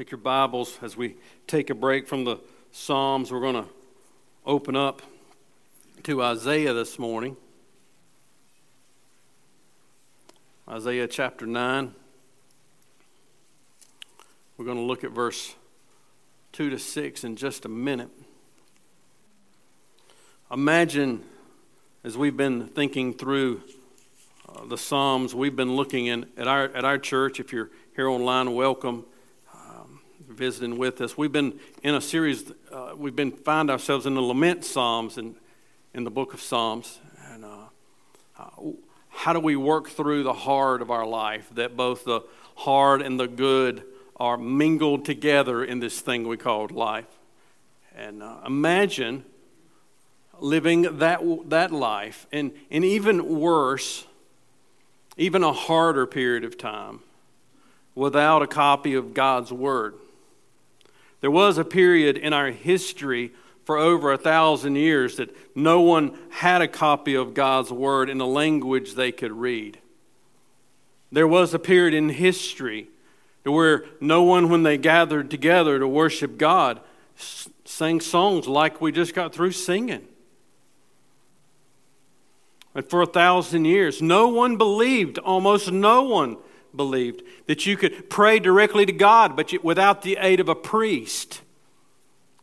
Take your Bibles as we take a break from the Psalms. We're going to open up to Isaiah this morning. Isaiah chapter 9. We're going to look at verse 2 to 6 in just a minute. Imagine, as we've been thinking through uh, the Psalms, we've been looking in, at, our, at our church. If you're here online, welcome visiting with us. We've been in a series, uh, we've been find ourselves in the lament Psalms in, in the book of Psalms. And uh, uh, how do we work through the hard of our life, that both the hard and the good are mingled together in this thing we call life? And uh, imagine living that, that life, and, and even worse, even a harder period of time without a copy of God's Word. There was a period in our history for over a thousand years that no one had a copy of God's Word in a language they could read. There was a period in history where no one, when they gathered together to worship God, sang songs like we just got through singing. And for a thousand years, no one believed, almost no one believed that you could pray directly to God, but without the aid of a priest.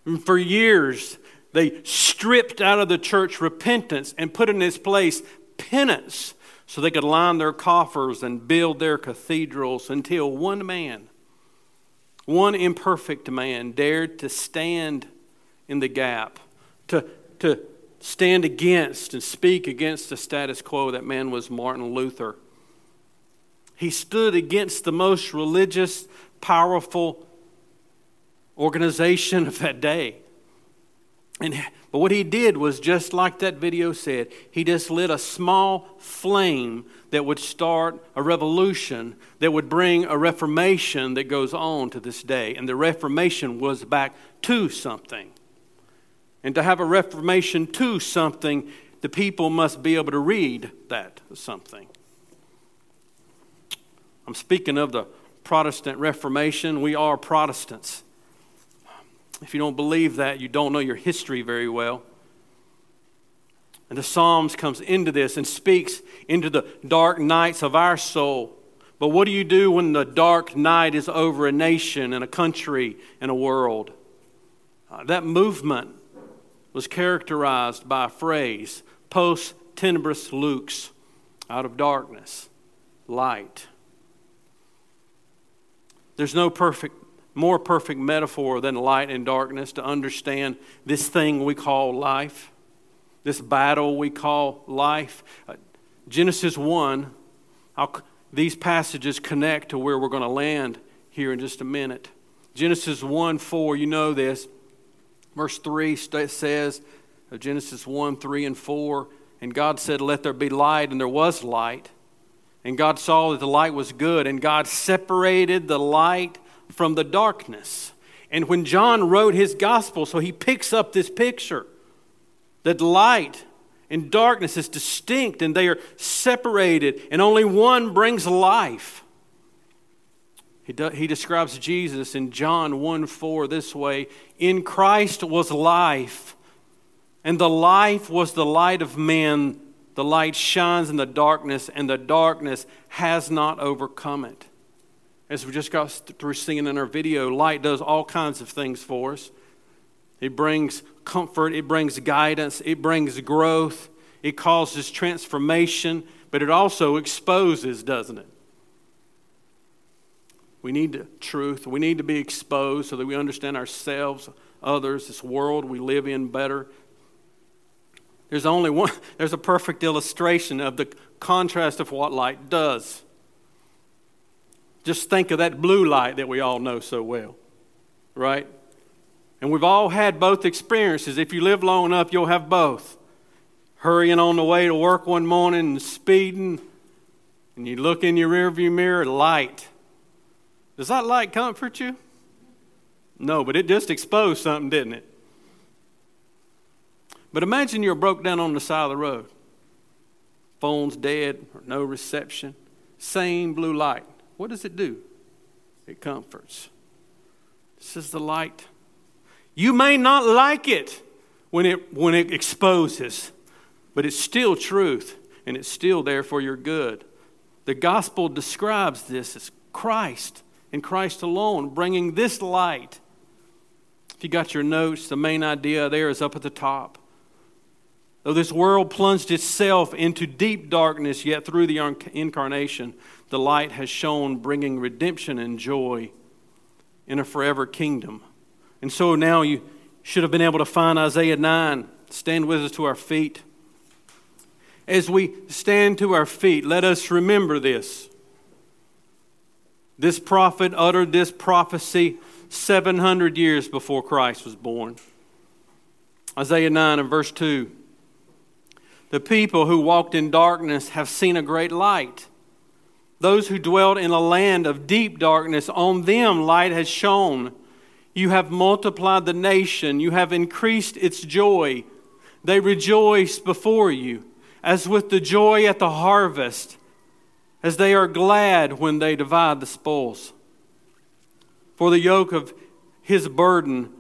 And for years, they stripped out of the church repentance and put in its place penance so they could line their coffers and build their cathedrals until one man, one imperfect man, dared to stand in the gap, to, to stand against and speak against the status quo. That man was Martin Luther. He stood against the most religious, powerful organization of that day. And, but what he did was just like that video said, he just lit a small flame that would start a revolution that would bring a reformation that goes on to this day. And the reformation was back to something. And to have a reformation to something, the people must be able to read that something. I'm speaking of the Protestant Reformation. We are Protestants. If you don't believe that, you don't know your history very well. And the Psalms comes into this and speaks into the dark nights of our soul. But what do you do when the dark night is over a nation and a country and a world? Uh, that movement was characterized by a phrase post tenebras lux, out of darkness, light. There's no perfect, more perfect metaphor than light and darkness to understand this thing we call life, this battle we call life. Uh, Genesis 1, I'll, these passages connect to where we're going to land here in just a minute. Genesis 1 4, you know this. Verse 3 says, uh, Genesis 1 3 and 4, and God said, Let there be light, and there was light. And God saw that the light was good, and God separated the light from the darkness. And when John wrote his gospel, so he picks up this picture that light and darkness is distinct and they are separated, and only one brings life. He, do, he describes Jesus in John 1 4 this way In Christ was life, and the life was the light of men. The light shines in the darkness, and the darkness has not overcome it. As we just got through singing in our video, light does all kinds of things for us. It brings comfort, it brings guidance, it brings growth, it causes transformation, but it also exposes, doesn't it? We need truth. We need to be exposed so that we understand ourselves, others, this world we live in better, there's only one, there's a perfect illustration of the contrast of what light does. Just think of that blue light that we all know so well, right? And we've all had both experiences. If you live long enough, you'll have both. Hurrying on the way to work one morning and speeding, and you look in your rearview mirror, light. Does that light comfort you? No, but it just exposed something, didn't it? But imagine you're broke down on the side of the road. Phone's dead or no reception. Same blue light. What does it do? It comforts. This is the light. You may not like it when it, when it exposes, but it's still truth and it's still there for your good. The gospel describes this as Christ and Christ alone, bringing this light. If you got your notes, the main idea there is up at the top. Though this world plunged itself into deep darkness, yet through the incarnation, the light has shone, bringing redemption and joy in a forever kingdom. And so now you should have been able to find Isaiah 9. Stand with us to our feet. As we stand to our feet, let us remember this. This prophet uttered this prophecy 700 years before Christ was born. Isaiah 9 and verse 2. The people who walked in darkness have seen a great light. Those who dwelt in a land of deep darkness, on them light has shone. You have multiplied the nation, you have increased its joy. They rejoice before you, as with the joy at the harvest, as they are glad when they divide the spoils. For the yoke of his burden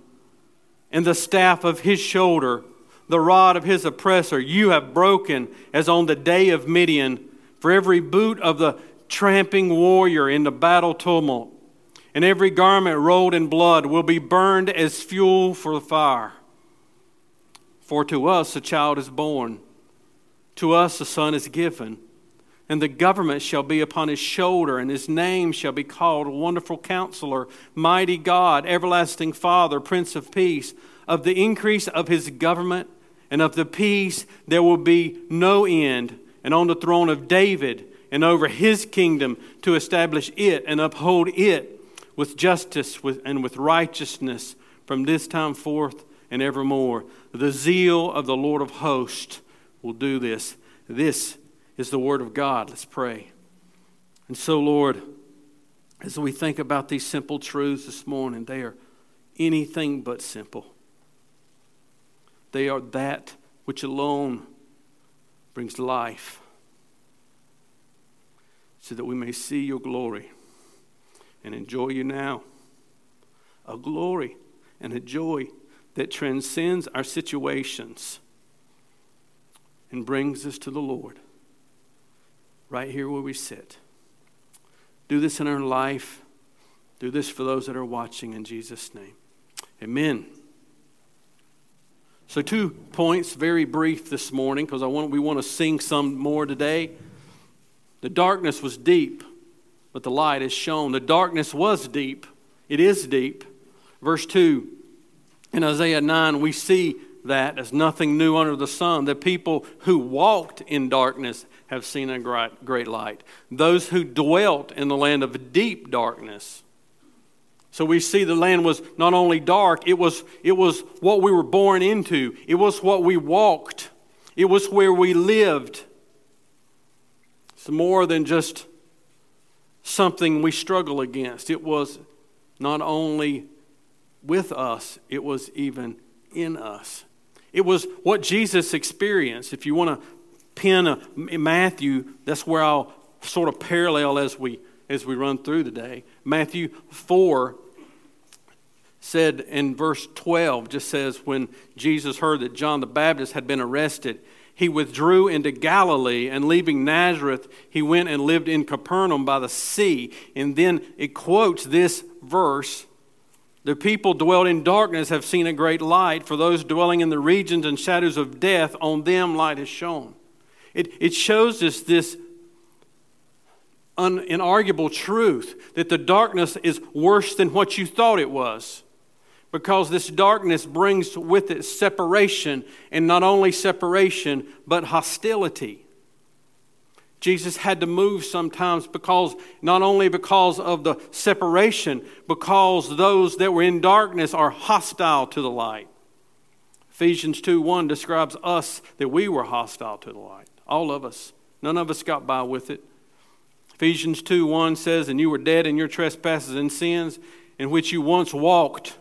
and the staff of his shoulder, the rod of his oppressor, you have broken as on the day of Midian. For every boot of the tramping warrior in the battle tumult, and every garment rolled in blood will be burned as fuel for the fire. For to us a child is born, to us a son is given, and the government shall be upon his shoulder, and his name shall be called Wonderful Counselor, Mighty God, Everlasting Father, Prince of Peace. Of the increase of his government and of the peace there will be no end, and on the throne of David and over his kingdom to establish it and uphold it with justice and with righteousness from this time forth and evermore. The zeal of the Lord of hosts will do this. This is the word of God. Let's pray. And so, Lord, as we think about these simple truths this morning, they are anything but simple. They are that which alone brings life so that we may see your glory and enjoy you now. A glory and a joy that transcends our situations and brings us to the Lord right here where we sit. Do this in our life. Do this for those that are watching in Jesus' name. Amen. So, two points, very brief this morning, because I want we want to sing some more today. The darkness was deep, but the light is shown. The darkness was deep. It is deep. Verse 2 in Isaiah 9, we see that as nothing new under the sun. The people who walked in darkness have seen a great, great light. Those who dwelt in the land of deep darkness. So we see the land was not only dark, it was, it was what we were born into, it was what we walked, it was where we lived. It's more than just something we struggle against. It was not only with us, it was even in us. It was what Jesus experienced. If you want to pin a Matthew, that's where I'll sort of parallel as we as we run through the day. Matthew 4 said in verse 12 just says when Jesus heard that John the Baptist had been arrested, he withdrew into Galilee, and leaving Nazareth, he went and lived in Capernaum by the sea. And then it quotes this verse The people dwelt in darkness have seen a great light. For those dwelling in the regions and shadows of death, on them light has shone. It, it shows us this un, inarguable truth that the darkness is worse than what you thought it was because this darkness brings with it separation, and not only separation, but hostility. Jesus had to move sometimes because not only because of the separation, because those that were in darkness are hostile to the light. Ephesians 2 1 describes us that we were hostile to the light. All of us. None of us got by with it. Ephesians 2 1 says, And you were dead in your trespasses and sins, in which you once walked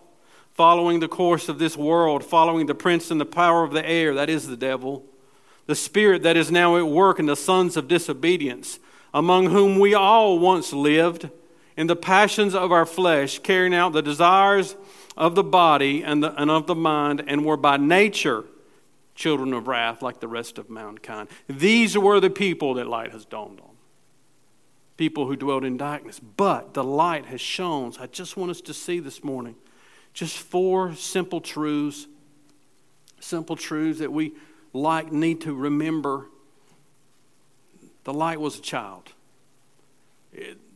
following the course of this world, following the prince and the power of the air, that is the devil, the spirit that is now at work in the sons of disobedience, among whom we all once lived in the passions of our flesh, carrying out the desires of the body and, the, and of the mind, and were by nature children of wrath like the rest of mankind. These were the people that light has dawned on. People who dwelled in darkness. But the light has shone. I just want us to see this morning just four simple truths, simple truths that we like need to remember. The light was a child.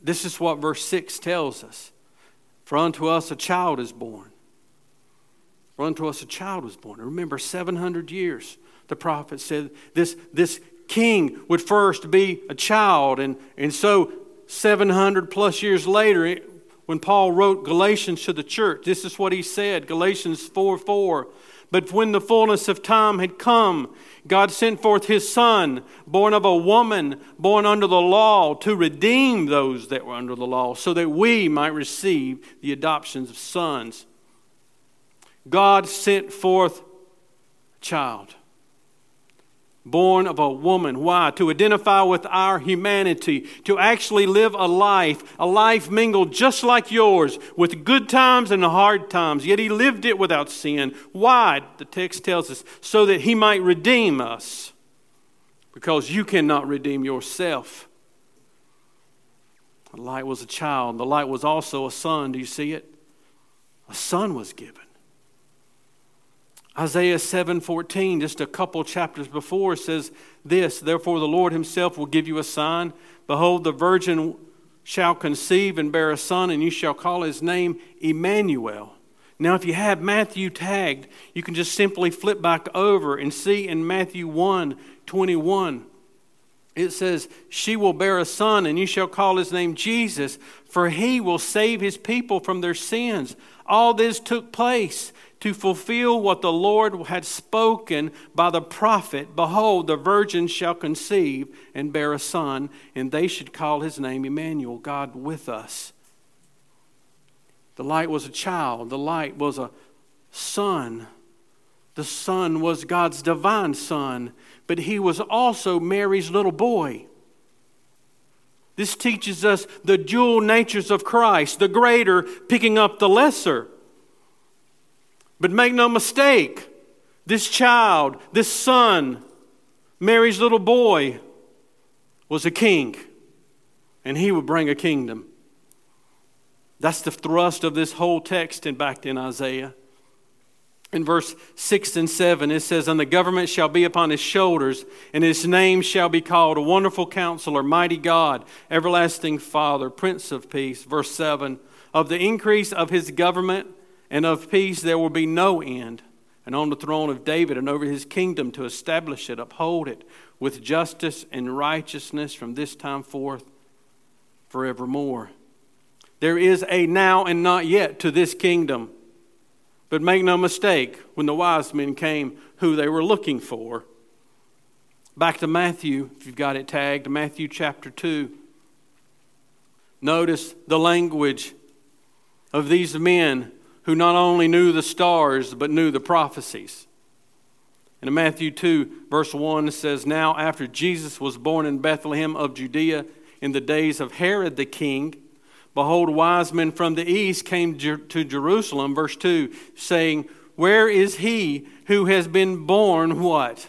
This is what verse 6 tells us. For unto us a child is born. For unto us a child was born. Remember, 700 years, the prophet said this, this king would first be a child. And, and so, 700 plus years later, when Paul wrote Galatians to the church, this is what he said Galatians 4 4. But when the fullness of time had come, God sent forth his Son, born of a woman, born under the law, to redeem those that were under the law, so that we might receive the adoptions of sons. God sent forth a child born of a woman. Why? To identify with our humanity, to actually live a life, a life mingled just like yours, with good times and hard times. Yet he lived it without sin. Why? The text tells us, so that he might redeem us, because you cannot redeem yourself. The light was a child, the light was also a son. Do you see it? A son was given. Isaiah 7:14, just a couple chapters before, says this, therefore the Lord himself will give you a sign. Behold, the virgin shall conceive and bear a son, and you shall call his name Emmanuel. Now, if you have Matthew tagged, you can just simply flip back over and see in Matthew 1 21. It says, She will bear a son, and you shall call his name Jesus, for he will save his people from their sins. All this took place to fulfill what the Lord had spoken by the prophet Behold, the virgin shall conceive and bear a son, and they should call his name Emmanuel, God with us. The light was a child, the light was a son. The son was God's divine son, but he was also Mary's little boy. This teaches us the dual natures of Christ, the greater picking up the lesser. But make no mistake, this child, this son, Mary's little boy, was a king, and he would bring a kingdom. That's the thrust of this whole text and back in Isaiah. In verse 6 and 7, it says, And the government shall be upon his shoulders, and his name shall be called a wonderful counselor, mighty God, everlasting Father, Prince of Peace. Verse 7 Of the increase of his government and of peace there will be no end, and on the throne of David and over his kingdom to establish it, uphold it with justice and righteousness from this time forth forevermore. There is a now and not yet to this kingdom. But make no mistake, when the wise men came, who they were looking for. Back to Matthew, if you've got it tagged, Matthew chapter 2. Notice the language of these men who not only knew the stars, but knew the prophecies. And in Matthew 2, verse 1, it says, Now after Jesus was born in Bethlehem of Judea in the days of Herod the king, behold, wise men from the east came to Jerusalem, verse 2, saying, Where is he who has been born what?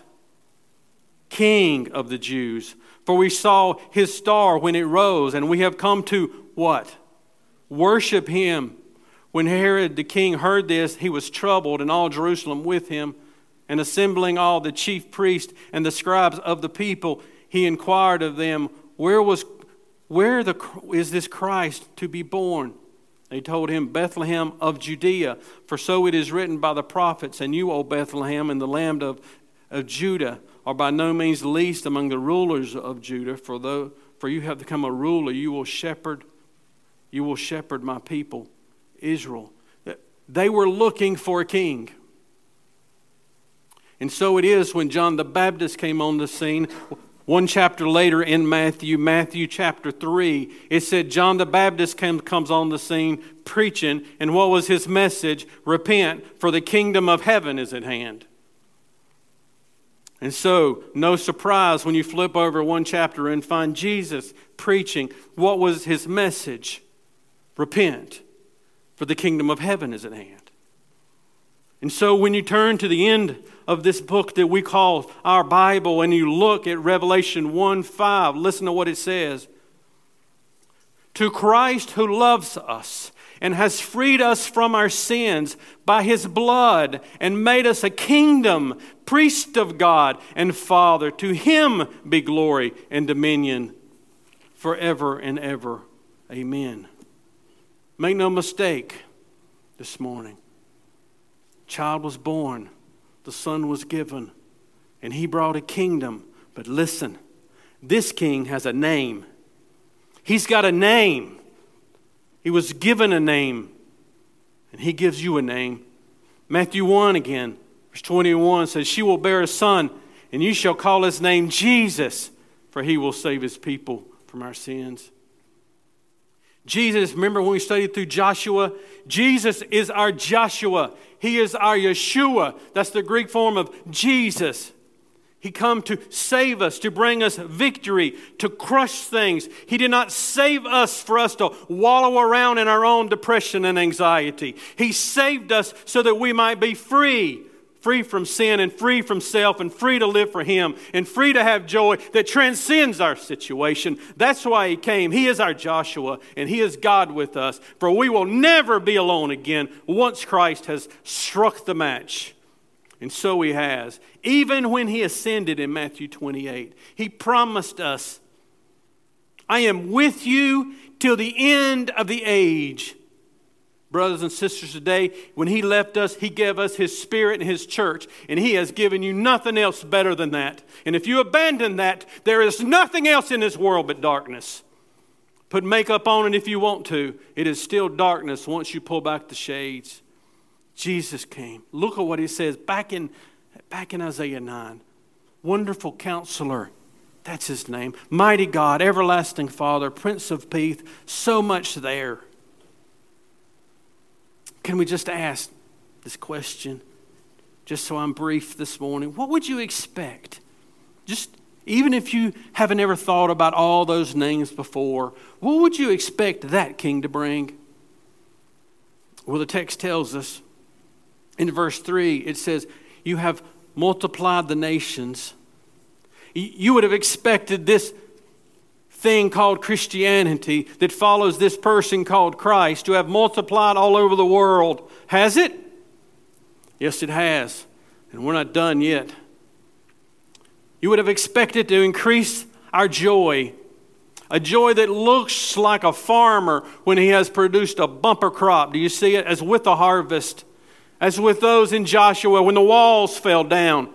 King of the Jews. For we saw his star when it rose, and we have come to what? Worship him. When Herod the king heard this, he was troubled, and all Jerusalem with him. And assembling all the chief priests and the scribes of the people, he inquired of them, Where, was, where the, is this Christ to be born? They told him, Bethlehem of Judea, for so it is written by the prophets, And you, O Bethlehem, in the land of, of Judah, are by no means least among the rulers of Judah, for, though, for you have become a ruler, you will shepherd, you will shepherd my people. Israel. They were looking for a king. And so it is when John the Baptist came on the scene. One chapter later in Matthew, Matthew chapter 3, it said John the Baptist came, comes on the scene preaching, and what was his message? Repent, for the kingdom of heaven is at hand. And so, no surprise when you flip over one chapter and find Jesus preaching. What was his message? Repent, for the kingdom of heaven is at hand. And so when you turn to the end of this book that we call our Bible and you look at Revelation 1 5, listen to what it says. To Christ who loves us and has freed us from our sins by his blood and made us a kingdom, priest of God and Father. To him be glory and dominion forever and ever. Amen. Make no mistake this morning. Child was born, the son was given, and he brought a kingdom. But listen, this king has a name. He's got a name. He was given a name, and he gives you a name. Matthew 1 again, verse 21 says, She will bear a son, and you shall call his name Jesus, for he will save his people from our sins. Jesus, remember when we studied through Joshua? Jesus is our Joshua. He is our Yeshua. That's the Greek form of Jesus. He come to save us, to bring us victory, to crush things. He did not save us for us to wallow around in our own depression and anxiety. He saved us so that we might be free, free from sin and free from self and free to live for Him and free to have joy that transcends our situation. That's why He came. He is our Joshua and He is God with us. For we will never be alone again once Christ has struck the match. And so he has. Even when he ascended in Matthew 28, he promised us, I am with you till the end of the age. Brothers and sisters, today, when he left us, he gave us his spirit and his church, and he has given you nothing else better than that. And if you abandon that, there is nothing else in this world but darkness. Put makeup on it if you want to, it is still darkness once you pull back the shades. Jesus came. Look at what he says back in, back in Isaiah 9. Wonderful counselor. That's his name. Mighty God, everlasting Father, Prince of Peace. So much there. Can we just ask this question? Just so I'm brief this morning. What would you expect? Just even if you haven't ever thought about all those names before, what would you expect that king to bring? Well, the text tells us in verse 3, it says, You have multiplied the nations. You would have expected this thing called Christianity that follows this person called Christ to have multiplied all over the world. Has it? Yes, it has. And we're not done yet. You would have expected to increase our joy, a joy that looks like a farmer when he has produced a bumper crop. Do you see it? As with the harvest as with those in Joshua when the walls fell down.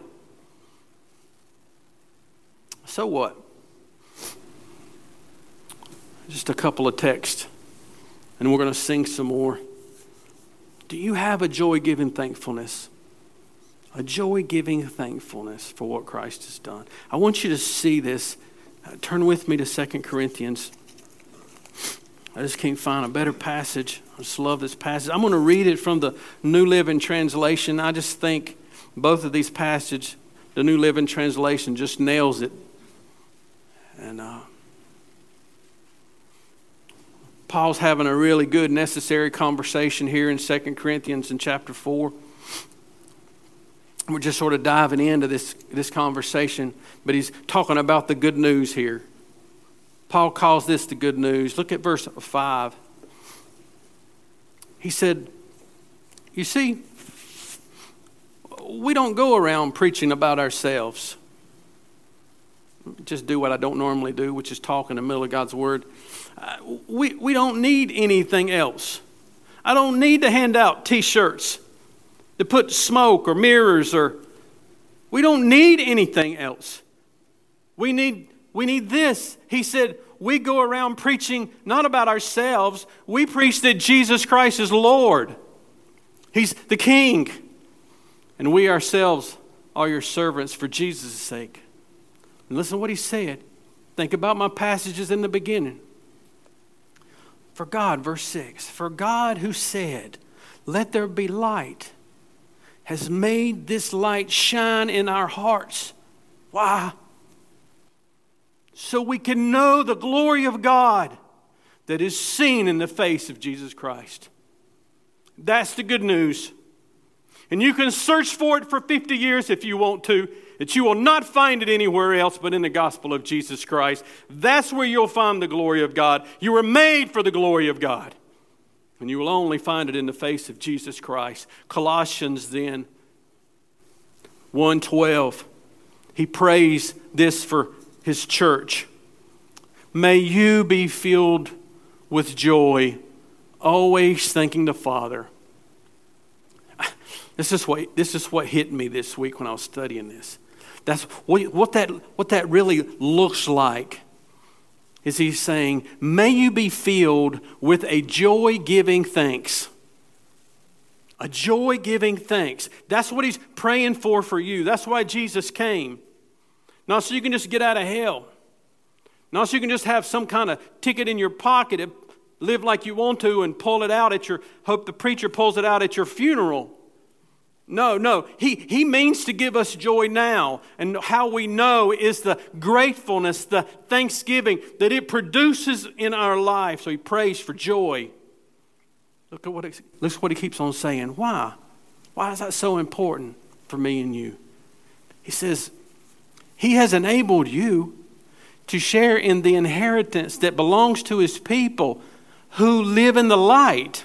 So what? Just a couple of texts, and we're going to sing some more. Do you have a joy giving thankfulness? A joy giving thankfulness for what Christ has done. I want you to see this. Uh, turn with me to 2 Corinthians. I just can't find a better passage. I just love this passage. I'm going to read it from the New Living Translation. I just think both of these passages, the New Living Translation just nails it. And uh, Paul's having a really good, necessary conversation here in 2 Corinthians in chapter 4. We're just sort of diving into this, this conversation, but he's talking about the good news here. Paul calls this the good news. Look at verse 5. He said, You see, we don't go around preaching about ourselves. Just do what I don't normally do, which is talk in the middle of God's Word. Uh, we, we don't need anything else. I don't need to hand out t shirts to put smoke or mirrors or. We don't need anything else. We need we need this. He said, We go around preaching not about ourselves, we preach that Jesus Christ is Lord. He's the King. And we ourselves are your servants for Jesus' sake. And listen to what he said. Think about my passages in the beginning. For God, verse 6, for God who said, Let there be light, has made this light shine in our hearts. Why? so we can know the glory of God that is seen in the face of Jesus Christ. That's the good news. And you can search for it for 50 years if you want to, that you will not find it anywhere else but in the gospel of Jesus Christ. That's where you'll find the glory of God. You were made for the glory of God. And you will only find it in the face of Jesus Christ. Colossians then 1:12. He prays this for his church. May you be filled with joy, always thanking the Father this is what, this is what hit me this week when I was studying this. That's what, that, what that really looks like. Is he's saying, May you be filled with a joy giving thanks. A joy giving thanks. That's what he's praying for for you. That's why Jesus came. Not so you can just get out of hell. Not so you can just have some kind of ticket in your pocket live like you want to and pull it out at your, hope the preacher pulls it out at your funeral. No, no. He, he means to give us joy now. And how we know is the gratefulness, the thanksgiving that it produces in our life. So he prays for joy. Look at what, it, look what he keeps on saying. Why? Why is that so important for me and you? He says, He has enabled you to share in the inheritance that belongs to His people who live in the light.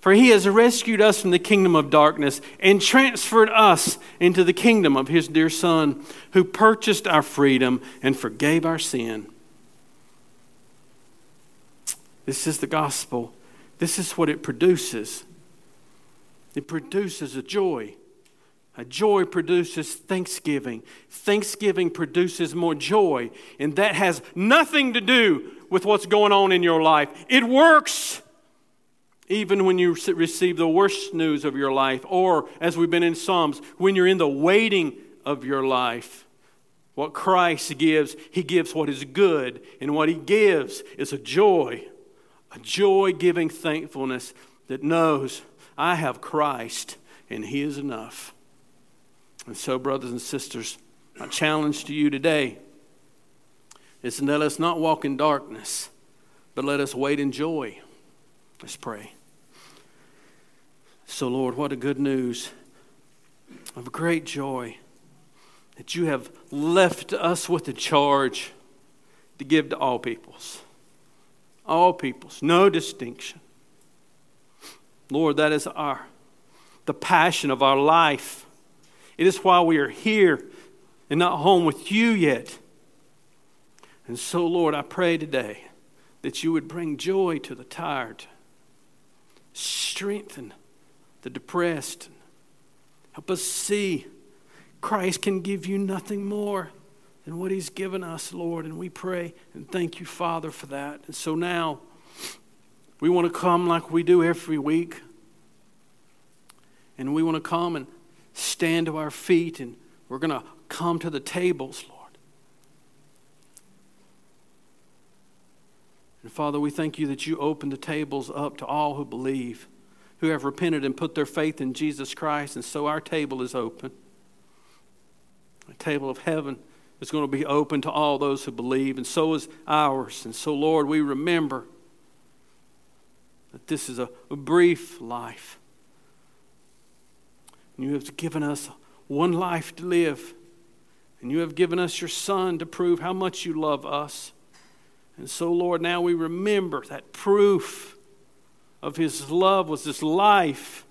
For he has rescued us from the kingdom of darkness and transferred us into the kingdom of his dear Son, who purchased our freedom and forgave our sin. This is the gospel. This is what it produces. It produces a joy. A joy produces thanksgiving. Thanksgiving produces more joy. And that has nothing to do with what's going on in your life. It works even when you receive the worst news of your life, or as we've been in Psalms, when you're in the waiting of your life. What Christ gives, He gives what is good, and what He gives is a joy, a joy giving thankfulness that knows I have Christ and He is enough. And so, brothers and sisters, my challenge to you today is to let us not walk in darkness, but let us wait in joy. Let's pray. So, Lord, what a good news of great joy that you have left us with a charge to give to all peoples. All peoples, no distinction. Lord, that is our the passion of our life. It is why we are here and not home with you yet. And so, Lord, I pray today that you would bring joy to the tired, strengthen the depressed. Help us see Christ can give you nothing more than what He's given us, Lord. And we pray and thank you, Father, for that. And so now we want to come like we do every week. And we want to come and stand to our feet and we're going to come to the tables, Lord. And Father, we thank you that you open the tables up to all who believe who have repented and put their faith in Jesus Christ. And so our table is open. The table of heaven is going to be open to all those who believe, and so is ours. And so, Lord, we remember that this is a, a brief life. And you have given us one life to live. And you have given us your Son to prove how much you love us. And so, Lord, now we remember that proof of his love was his life,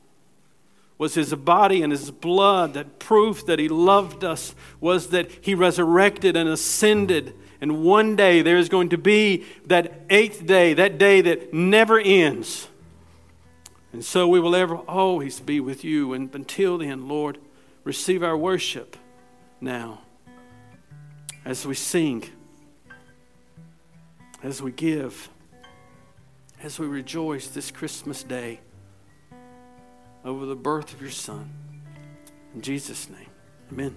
was his body and his blood. That proof that he loved us was that he resurrected and ascended. And one day there is going to be that eighth day, that day that never ends. And so we will ever always be with you. And until then, Lord, receive our worship now as we sing, as we give as we rejoice this Christmas day over the birth of your Son. In Jesus' name, amen.